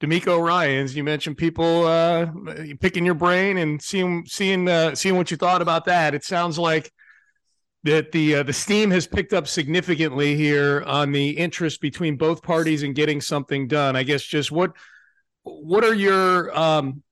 DeMeco Ryans. You mentioned people uh, picking your brain and seeing seeing uh, seeing what you thought about that. It sounds like that the uh, the steam has picked up significantly here on the interest between both parties in getting something done. I guess just what what are your um,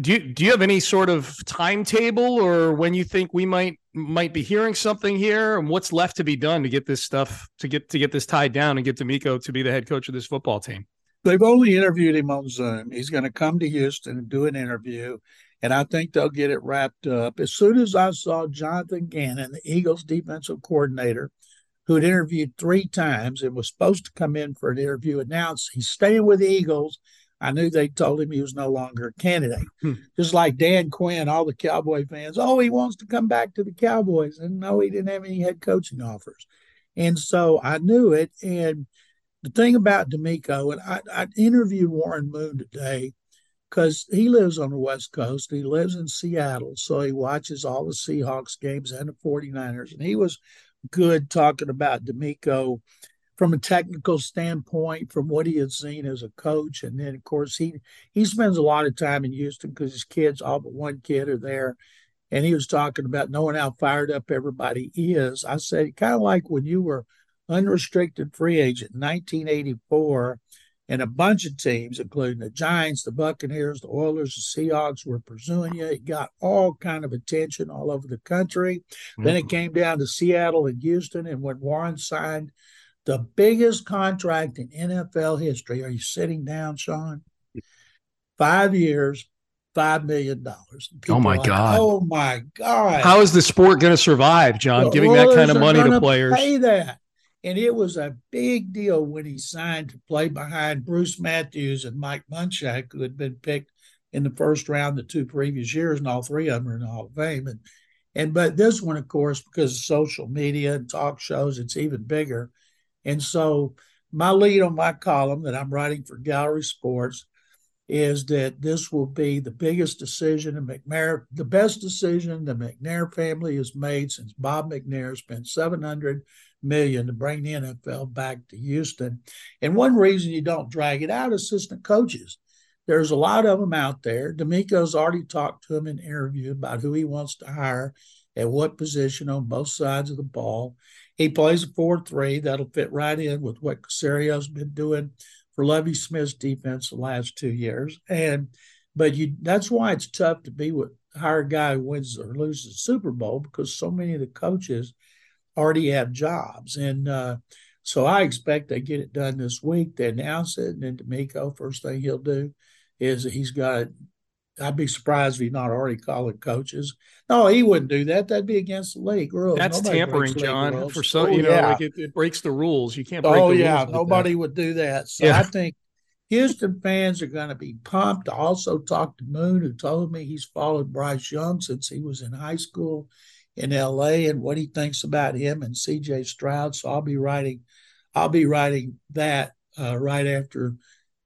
do you do you have any sort of timetable or when you think we might might be hearing something here and what's left to be done to get this stuff to get to get this tied down and get DeMeco to be the head coach of this football team? They've only interviewed him on Zoom. He's going to come to Houston and do an interview, and I think they'll get it wrapped up. As soon as I saw Jonathan Gannon, the Eagles defensive coordinator, who had interviewed three times and was supposed to come in for an interview, announced he's staying with the Eagles. I knew they told him he was no longer a candidate. Hmm. Just like Dan Quinn, all the Cowboy fans, oh, he wants to come back to the Cowboys. And no, he didn't have any head coaching offers. And so I knew it. And the thing about DeMeco, and I, I interviewed Warren Moon today because he lives on the West Coast. He lives in Seattle, so he watches all the Seahawks games and the 49ers. And he was good talking about DeMeco from a technical standpoint, from what he had seen as a coach. And then, of course, he he spends a lot of time in Houston because his kids, all but one kid, are there. And he was talking about knowing how fired up everybody is. I said, kind of like when you were – unrestricted free agent in 1984, and a bunch of teams, including the Giants, the Buccaneers, the Oilers, the Seahawks, were pursuing you. It got all kind of attention all over the country. Mm-hmm. Then it mm-hmm. came down to Seattle and Houston, and when Warren signed the biggest contract in NFL history, are you sitting down, Sean? Five years, five million dollars. Oh my like, god! Oh my god! How is the sport going to survive, John? The giving that kind of money to players? Pay that. And it was a big deal when he signed to play behind Bruce Matthews and Mike Munchak, who had been picked in the first round the two previous years, and all three of them are in the Hall of Fame. And and but this one, of course, because of social media and talk shows, it's even bigger. And so my lead on my column that I'm writing for Gallery Sports is that this will be the biggest decision in McNair, the best decision the McNair family has made since Bob McNair spent 700 million to bring the NFL back to Houston. And one reason you don't drag it out, assistant coaches. There's a lot of them out there. DeMeco's already talked to him in interview about who he wants to hire at what position on both sides of the ball. He plays a 4-3. That'll fit right in with what Caserio's been doing for Lovie Smith's defense the last two years. And but you that's why it's tough to be with hire a guy who wins or loses the Super Bowl because so many of the coaches – already have jobs. And uh, so I expect they get it done this week. They announce it, and then DeMeco, first thing he'll do is he's got. I'd be surprised if he's not already calling coaches. No, he wouldn't do that. That'd be against the league rules. That's Nobody tampering, John. For some, oh, you know, yeah. like it, it, breaks the rules. You can't. oh yeah, nobody would do that. So yeah. I think Houston fans are going to be pumped. I also talked to Moon, who told me he's followed Bryce Young since he was in high school in LA and what he thinks about him and CJ Stroud. So I'll be writing, I'll be writing that uh, right after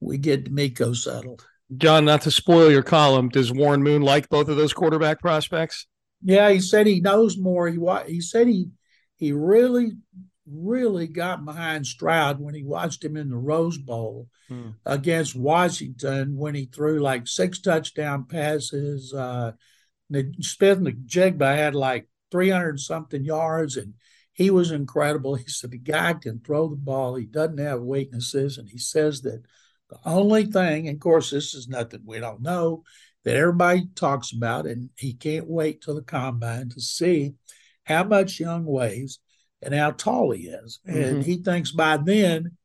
we get DeMeco settled. John, not to spoil your column, does Warren Moon like both of those quarterback prospects? Yeah, he said he knows more. He he said he he really really got behind Stroud when he watched him in the Rose Bowl hmm. against Washington when he threw like six touchdown passes. Uh, Smith Njigba had like 300 something yards and he was incredible. He said the guy can throw the ball. He doesn't have weaknesses. And he says that the only thing, and of course, this is nothing we don't know, that everybody talks about, and he can't wait till the combine to see how much Young weighs and how tall he is. Mm-hmm. And he thinks by then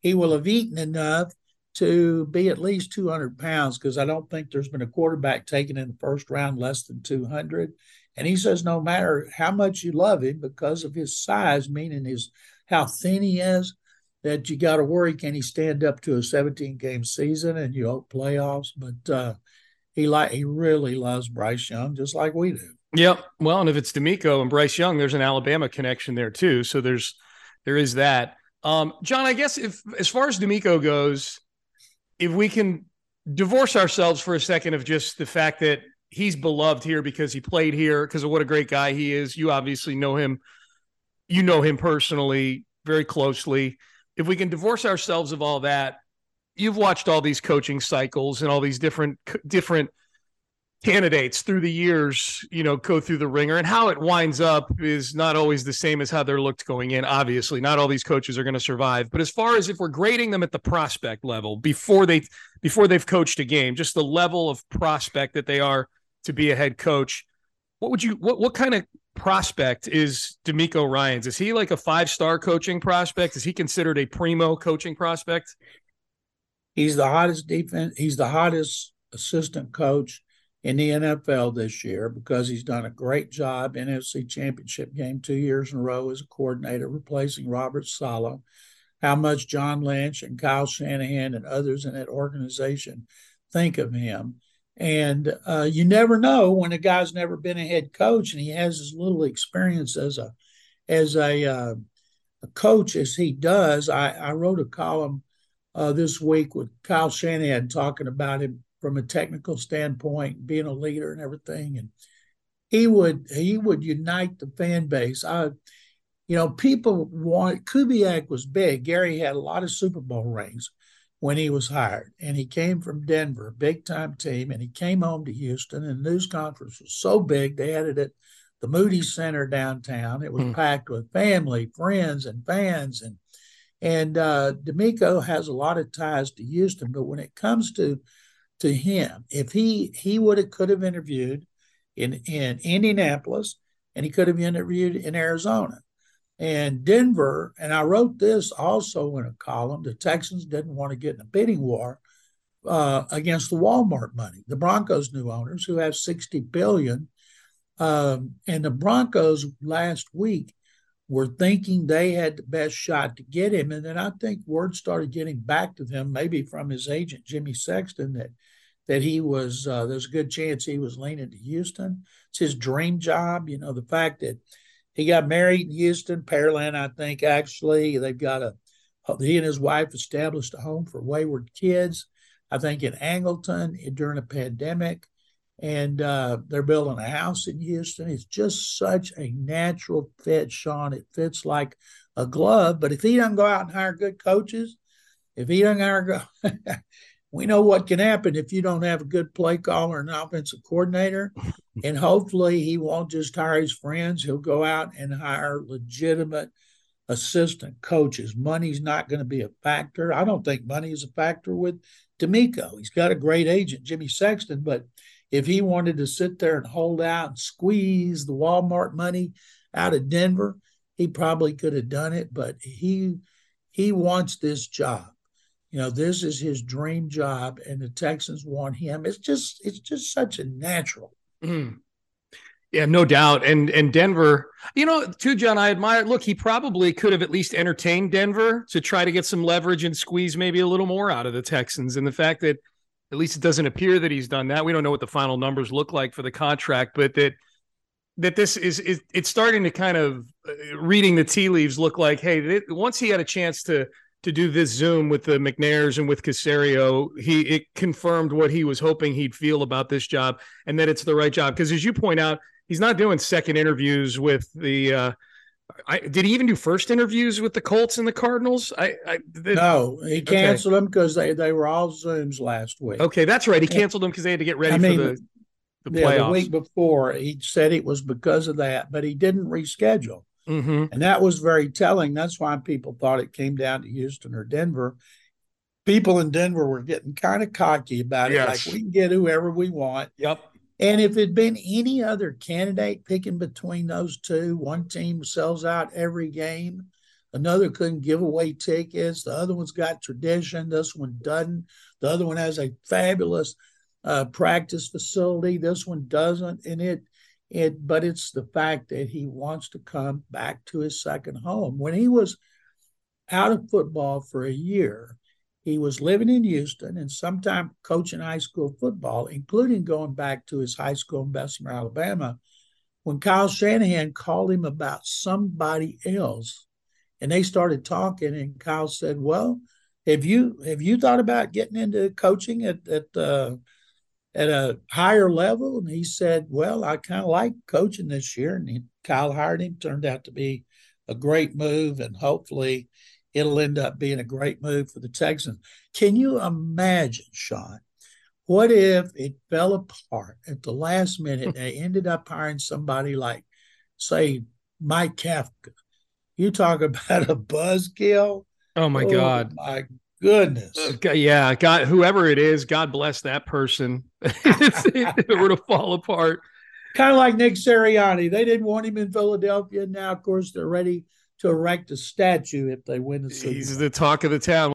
he will have eaten enough to be at least 200 pounds because I don't think there's been a quarterback taken in the first round less than 200. And he says no matter how much you love him because of his size, meaning his how thin he is, that you got to worry can he stand up to a 17 game season and you hope playoffs. But uh, he like he really loves Bryce Young just like we do. Yep. Well, and if it's DeMeco and Bryce Young, there's an Alabama connection there too. So there's there is that. Um, John, I guess if as far as DeMeco goes, if we can divorce ourselves for a second of just the fact that he's beloved here because he played here, because of what a great guy he is. You obviously know him. You know him personally very closely. If we can divorce ourselves of all that, you've watched all these coaching cycles and all these different different candidates through the years, you know, go through the ringer and how it winds up is not always the same as how they're looked going in. Obviously, not all these coaches are going to survive, but as far as if we're grading them at the prospect level before they before they've coached a game, just the level of prospect that they are to be a head coach, what would you what what kind of prospect is DeMeco Ryans? Is he like a five-star coaching prospect? Is he considered a primo coaching prospect? He's the hottest defense, he's the hottest assistant coach in the NFL this year because he's done a great job NFC Championship game two years in a row as a coordinator, replacing Robert Saleh. How much John Lynch and Kyle Shanahan and others in that organization think of him. And uh, you never know when a guy's never been a head coach and he has as little experience as a as a, uh, a coach as he does. I, I wrote a column uh, this week with Kyle Shanahan talking about him from a technical standpoint, being a leader and everything. And he would he would unite the fan base. I, you know, people want Kubiak was big. Gary had a lot of Super Bowl rings when he was hired, and he came from Denver, big time team, and he came home to Houston. And the news conference was so big they had it at the Moody Center downtown. It was hmm. packed with family, friends, and fans, and and uh, DeMeco has a lot of ties to Houston, but when it comes to to him. If he he would have could have interviewed in in Indianapolis and he could have interviewed in Arizona. And Denver, and I wrote this also in a column. The Texans didn't want to get in a bidding war uh, against the Walmart money. The Broncos' new owners, who have sixty billion, um, and the Broncos last week were thinking they had the best shot to get him. And then I think word started getting back to them, maybe from his agent Jimmy Sexton, that that he was uh, there's a good chance he was leaning to Houston. It's his dream job. You know, the fact that he got married in Houston, Pearland, I think actually they've got a he and his wife established a home for wayward kids. I think in Angleton during a pandemic, and uh, they're building a house in Houston. It's just such a natural fit, Sean. It fits like a glove. But if he doesn't go out and hire good coaches, if he doesn't hire, we know what can happen if you don't have a good play caller and offensive coordinator. and hopefully, he won't just hire his friends. He'll go out and hire legitimate assistant coaches. Money's not going to be a factor. I don't think money is a factor with DeMeco. He's got a great agent, Jimmy Sexton, but if he wanted to sit there and hold out and squeeze the Walmart money out of Denver, he probably could have done it. But he he wants this job. You know, this is his dream job, and the Texans want him. It's just it's just such a natural. Mm. Yeah, no doubt. And and Denver, you know, too, John, I admire. Look, he probably could have at least entertained Denver to try to get some leverage and squeeze maybe a little more out of the Texans. And the fact that at least it doesn't appear that he's done that. We don't know what the final numbers look like for the contract, but that that this is, is it's starting to kind of uh, reading the tea leaves look like, hey, it, once he had a chance to to do this Zoom with the McNairs and with Caserio, he it confirmed what he was hoping he'd feel about this job and that it's the right job. Because as you point out, he's not doing second interviews with the. Uh, I, did he even do first interviews with the Colts and the Cardinals? I, I no, he canceled okay. them because they, they were all Zooms last week. Okay, that's right. He canceled them because they had to get ready I mean, for the the, yeah, the week before. He said it was because of that, but he didn't reschedule. Mm-hmm. And that was very telling. That's why people thought it came down to Houston or Denver. People in Denver were getting kind of cocky about it, yes. like we can get whoever we want. Yep. And if it'd been any other candidate picking between those two, one team sells out every game, another couldn't give away tickets, the other one's got tradition, this one doesn't. The other one has a fabulous uh, practice facility, this one doesn't. And it, it, but it's the fact that he wants to come back to his second home. When he was out of football for a year, he was living in Houston and sometime coaching high school football, including going back to his high school in Bessemer, Alabama, when Kyle Shanahan called him about somebody else. And they started talking, and Kyle said, Well, have you have you thought about getting into coaching at at uh, at a higher level? And he said, Well, I kind of like coaching this year. And he, Kyle hired him, turned out to be a great move, and hopefully it'll end up being a great move for the Texans. Can you imagine, Sean? What if it fell apart at the last minute? they ended up hiring somebody like, say, Mike Kafka. You talk about a buzzkill. Oh my oh, God! My goodness. Uh, yeah, God, whoever it is, God bless that person. If it were to fall apart. Kind of like Nick Sirianni. They didn't want him in Philadelphia. Now, of course, they're ready to erect a statue if they win the Super He's the talk of the town.